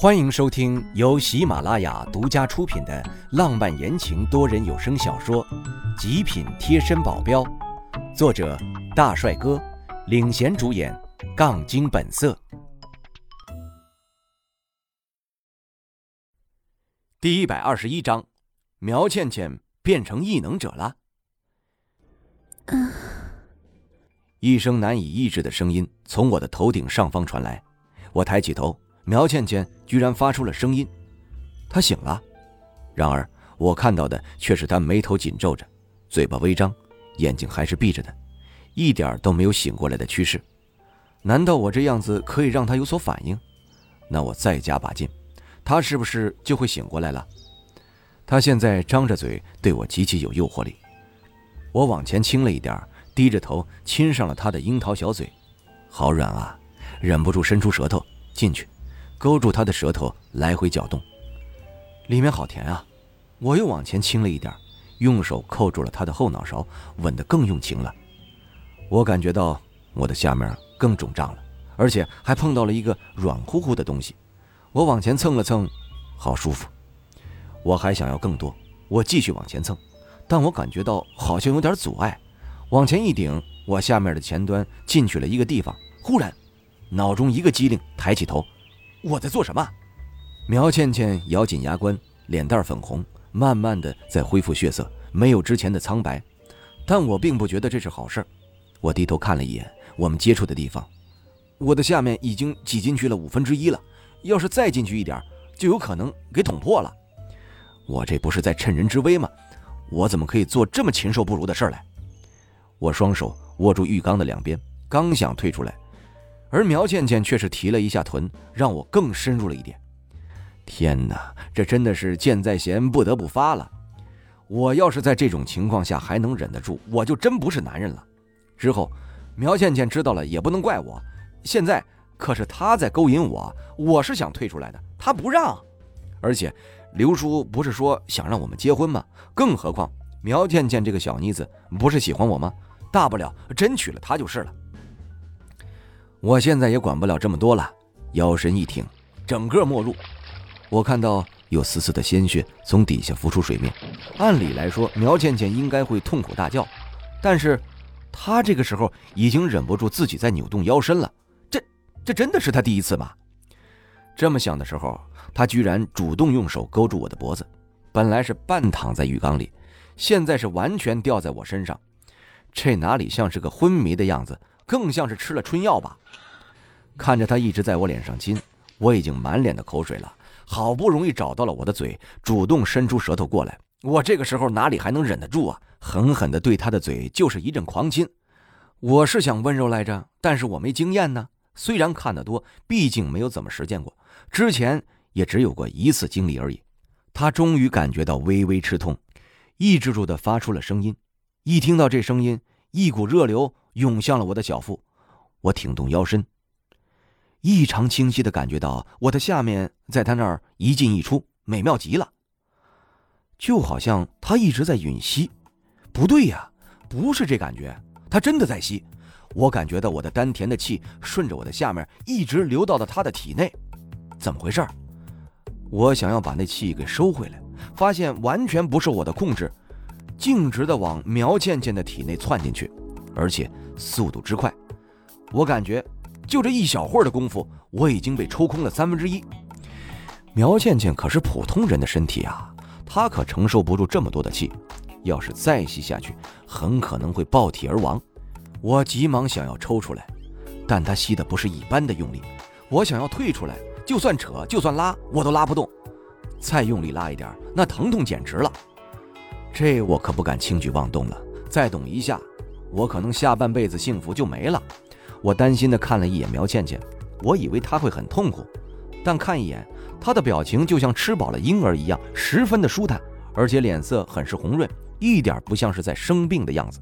欢迎收听由喜马拉雅独家出品的浪漫言情多人有声小说《极品贴身保镖》，作者大帅哥领衔主演，杠精本色。第一百二十一章，苗倩倩变成异能者了。一声难以抑制的声音从我的头顶上方传来，我抬起头。苗倩倩居然发出了声音，她醒了。然而我看到的却是她眉头紧皱着，嘴巴微张，眼睛还是闭着的，一点都没有醒过来的趋势。难道我这样子可以让她有所反应？那我再加把劲，她是不是就会醒过来了？她现在张着嘴对我极其有诱惑力。我往前倾了一点，低着头亲上了她的樱桃小嘴，好软啊！忍不住伸出舌头进去。勾住他的舌头，来回搅动，里面好甜啊！我又往前倾了一点，用手扣住了他的后脑勺，吻得更用情了。我感觉到我的下面更肿胀了，而且还碰到了一个软乎乎的东西。我往前蹭了蹭，好舒服。我还想要更多，我继续往前蹭，但我感觉到好像有点阻碍。往前一顶，我下面的前端进去了一个地方。忽然，脑中一个机灵，抬起头。我在做什么？苗倩倩咬紧牙关，脸蛋粉红，慢慢的在恢复血色，没有之前的苍白。但我并不觉得这是好事。我低头看了一眼我们接触的地方，我的下面已经挤进去了五分之一了。要是再进去一点，就有可能给捅破了。我这不是在趁人之危吗？我怎么可以做这么禽兽不如的事来？我双手握住浴缸的两边，刚想退出来。而苗倩倩却是提了一下臀，让我更深入了一点。天哪，这真的是箭在弦，不得不发了。我要是在这种情况下还能忍得住，我就真不是男人了。之后，苗倩倩知道了也不能怪我。现在可是她在勾引我，我是想退出来的，她不让。而且，刘叔不是说想让我们结婚吗？更何况苗倩倩这个小妮子不是喜欢我吗？大不了真娶了她就是了。我现在也管不了这么多了，腰身一挺，整个没入。我看到有丝丝的鲜血从底下浮出水面。按理来说，苗倩倩应该会痛苦大叫，但是她这个时候已经忍不住自己在扭动腰身了。这这真的是她第一次吗？这么想的时候，她居然主动用手勾住我的脖子。本来是半躺在浴缸里，现在是完全吊在我身上。这哪里像是个昏迷的样子？更像是吃了春药吧。看着他一直在我脸上亲，我已经满脸的口水了。好不容易找到了我的嘴，主动伸出舌头过来。我这个时候哪里还能忍得住啊？狠狠地对他的嘴就是一阵狂亲。我是想温柔来着，但是我没经验呢。虽然看得多，毕竟没有怎么实践过，之前也只有过一次经历而已。他终于感觉到微微吃痛，抑制住的发出了声音。一听到这声音，一股热流。涌向了我的小腹，我挺动腰身，异常清晰的感觉到我的下面在他那儿一进一出，美妙极了，就好像他一直在吮吸。不对呀，不是这感觉，他真的在吸。我感觉到我的丹田的气顺着我的下面一直流到了他的体内，怎么回事？我想要把那气给收回来，发现完全不受我的控制，径直的往苗倩倩的体内窜进去，而且。速度之快，我感觉就这一小会儿的功夫，我已经被抽空了三分之一。苗倩倩可是普通人的身体啊，她可承受不住这么多的气，要是再吸下去，很可能会爆体而亡。我急忙想要抽出来，但她吸的不是一般的用力，我想要退出来，就算扯，就算拉，我都拉不动。再用力拉一点，那疼痛简直了。这我可不敢轻举妄动了，再动一下。我可能下半辈子幸福就没了，我担心的看了一眼苗倩倩，我以为她会很痛苦，但看一眼她的表情就像吃饱了婴儿一样，十分的舒坦，而且脸色很是红润，一点不像是在生病的样子，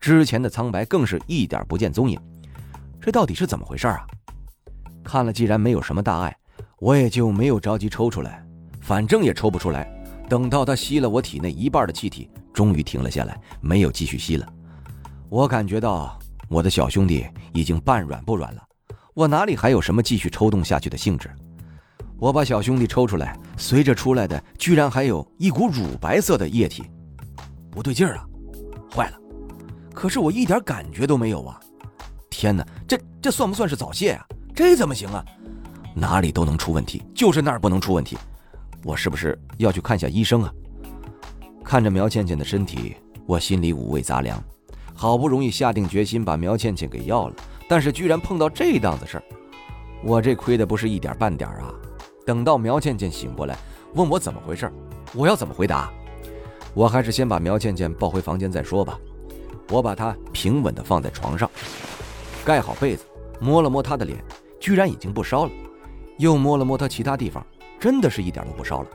之前的苍白更是一点不见踪影，这到底是怎么回事啊？看了既然没有什么大碍，我也就没有着急抽出来，反正也抽不出来。等到他吸了我体内一半的气体，终于停了下来，没有继续吸了。我感觉到我的小兄弟已经半软不软了，我哪里还有什么继续抽动下去的兴致？我把小兄弟抽出来，随着出来的居然还有一股乳白色的液体，不对劲儿啊！坏了！可是我一点感觉都没有啊！天哪，这这算不算是早泄啊？这怎么行啊？哪里都能出问题，就是那儿不能出问题。我是不是要去看下医生啊？看着苗倩倩的身体，我心里五味杂粮。好不容易下定决心把苗倩倩给要了，但是居然碰到这档子事儿，我这亏的不是一点半点啊！等到苗倩倩醒过来，问我怎么回事，我要怎么回答？我还是先把苗倩倩抱回房间再说吧。我把她平稳地放在床上，盖好被子，摸了摸她的脸，居然已经不烧了。又摸了摸她其他地方，真的是一点都不烧了，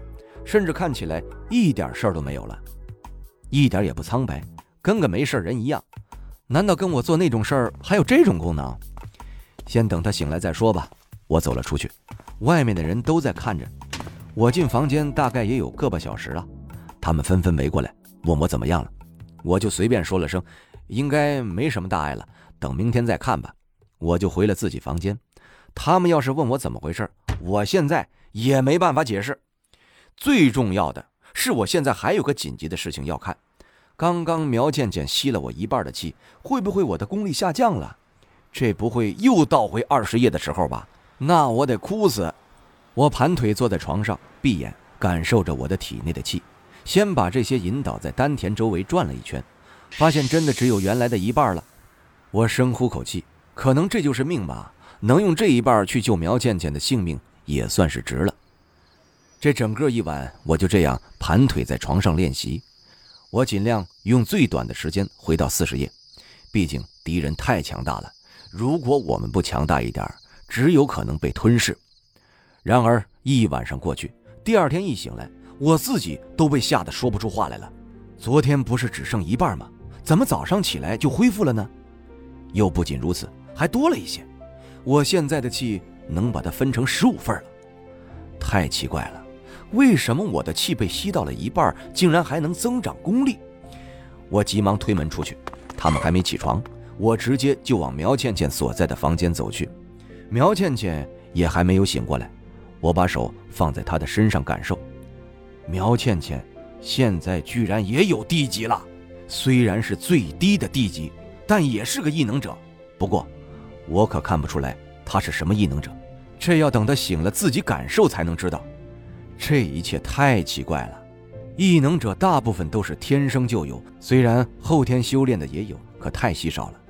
甚至看起来一点事儿都没有了，一点也不苍白，跟个没事人一样。难道跟我做那种事儿还有这种功能？先等他醒来再说吧。我走了出去，外面的人都在看着。我进房间大概也有个把小时了，他们纷纷围过来问我怎么样了。我就随便说了声，应该没什么大碍了，等明天再看吧。我就回了自己房间。他们要是问我怎么回事，我现在也没办法解释。最重要的是，我现在还有个紧急的事情要看。刚刚苗倩倩吸了我一半的气，会不会我的功力下降了？这不会又倒回二十页的时候吧？那我得哭死！我盘腿坐在床上，闭眼感受着我的体内的气。先把这些引导在丹田周围转了一圈，发现真的只有原来的一半了。我深呼口气，可能这就是命吧。能用这一半去救苗倩倩的性命，也算是值了。这整个一晚，我就这样盘腿在床上练习。我尽量用最短的时间回到四十页，毕竟敌人太强大了。如果我们不强大一点，只有可能被吞噬。然而一晚上过去，第二天一醒来。我自己都被吓得说不出话来了。昨天不是只剩一半吗？怎么早上起来就恢复了呢？又不仅如此，还多了一些。我现在的气能把它分成十五份了，太奇怪了。为什么我的气被吸到了一半，竟然还能增长功力？我急忙推门出去，他们还没起床，我直接就往苗倩倩所在的房间走去。苗倩倩也还没有醒过来，我把手放在她的身上感受。苗倩倩现在居然也有地级了，虽然是最低的地级，但也是个异能者。不过，我可看不出来她是什么异能者，这要等她醒了自己感受才能知道。这一切太奇怪了，异能者大部分都是天生就有，虽然后天修炼的也有，可太稀少了，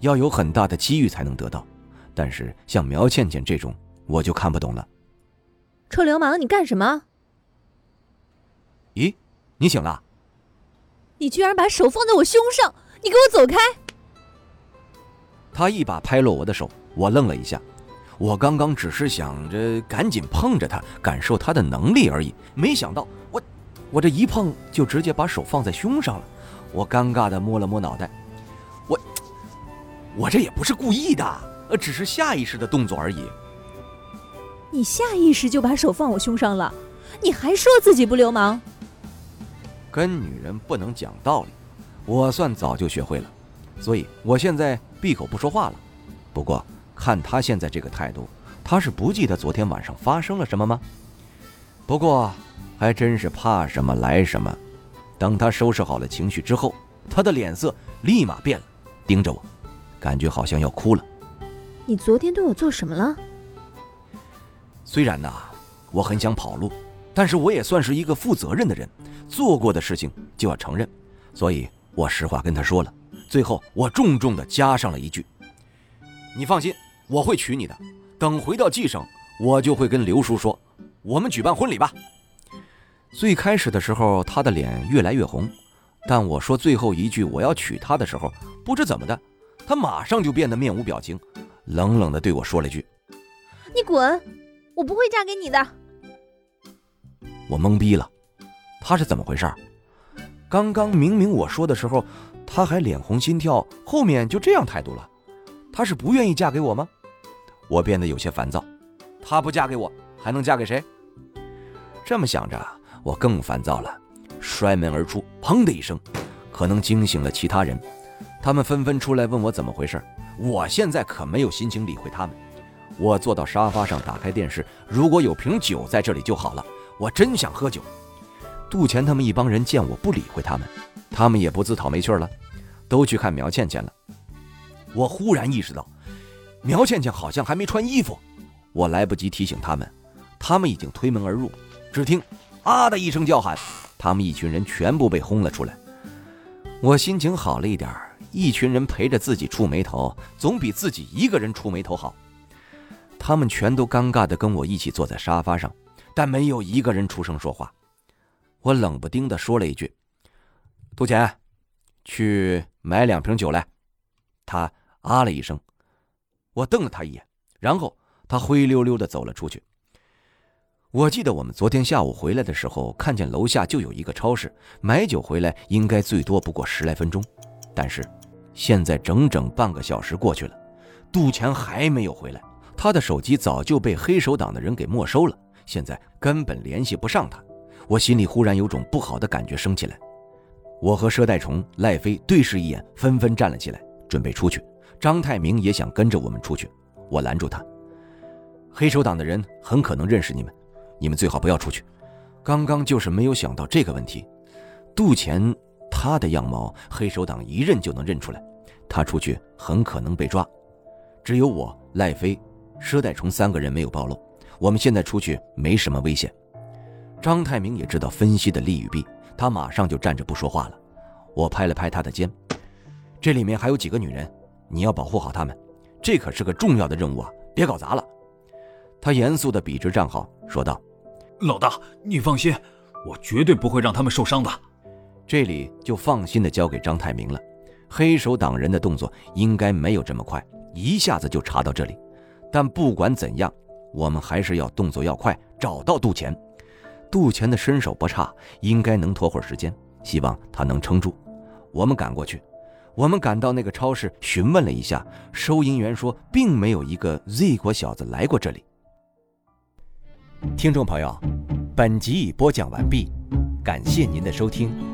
要有很大的机遇才能得到。但是像苗倩倩这种，我就看不懂了。臭流氓，你干什么？咦，你醒了？你居然把手放在我胸上！你给我走开！他一把拍落我的手，我愣了一下。我刚刚只是想着赶紧碰着他，感受他的能力而已，没想到我，我这一碰就直接把手放在胸上了。我尴尬的摸了摸脑袋，我，我这也不是故意的，呃，只是下意识的动作而已。你下意识就把手放我胸上了，你还说自己不流氓？跟女人不能讲道理，我算早就学会了，所以我现在闭口不说话了。不过看他现在这个态度，他是不记得昨天晚上发生了什么吗？不过还真是怕什么来什么。等他收拾好了情绪之后，他的脸色立马变了，盯着我，感觉好像要哭了。你昨天对我做什么了？虽然呐，我很想跑路，但是我也算是一个负责任的人。做过的事情就要承认，所以我实话跟他说了。最后我重重的加上了一句：“你放心，我会娶你的。等回到冀省，我就会跟刘叔说，我们举办婚礼吧。”最开始的时候，他的脸越来越红，但我说最后一句我要娶她的时候，不知怎么的，他马上就变得面无表情，冷冷的对我说了句：“你滚，我不会嫁给你的。”我懵逼了。他是怎么回事？刚刚明明我说的时候，他还脸红心跳，后面就这样态度了。她是不愿意嫁给我吗？我变得有些烦躁。她不嫁给我，还能嫁给谁？这么想着，我更烦躁了，摔门而出，砰的一声，可能惊醒了其他人。他们纷纷出来问我怎么回事。我现在可没有心情理会他们。我坐到沙发上，打开电视。如果有瓶酒在这里就好了，我真想喝酒。杜钱他们一帮人见我不理会他们，他们也不自讨没趣了，都去看苗倩倩了。我忽然意识到，苗倩倩好像还没穿衣服。我来不及提醒他们，他们已经推门而入。只听“啊”的一声叫喊，他们一群人全部被轰了出来。我心情好了一点一群人陪着自己触眉头，总比自己一个人触眉头好。他们全都尴尬地跟我一起坐在沙发上，但没有一个人出声说话。我冷不丁地说了一句：“杜钱，去买两瓶酒来。”他啊了一声，我瞪了他一眼，然后他灰溜溜地走了出去。我记得我们昨天下午回来的时候，看见楼下就有一个超市，买酒回来应该最多不过十来分钟，但是现在整整半个小时过去了，杜钱还没有回来。他的手机早就被黑手党的人给没收了，现在根本联系不上他。我心里忽然有种不好的感觉升起来。我和佘代虫、赖飞对视一眼，纷纷站了起来，准备出去。张太明也想跟着我们出去，我拦住他。黑手党的人很可能认识你们，你们最好不要出去。刚刚就是没有想到这个问题。杜钱他的样貌，黑手党一认就能认出来，他出去很可能被抓。只有我、赖飞。佘代虫三个人没有暴露，我们现在出去没什么危险。张太明也知道分析的利与弊，他马上就站着不说话了。我拍了拍他的肩，这里面还有几个女人，你要保护好他们，这可是个重要的任务啊，别搞砸了。他严肃地笔直站好，说道：“老大，你放心，我绝对不会让他们受伤的。”这里就放心地交给张泰明了。黑手党人的动作应该没有这么快，一下子就查到这里。但不管怎样，我们还是要动作要快，找到杜钱。杜钱的身手不差，应该能拖会儿时间。希望他能撑住。我们赶过去，我们赶到那个超市，询问了一下，收银员说，并没有一个 Z 国小子来过这里。听众朋友，本集已播讲完毕，感谢您的收听。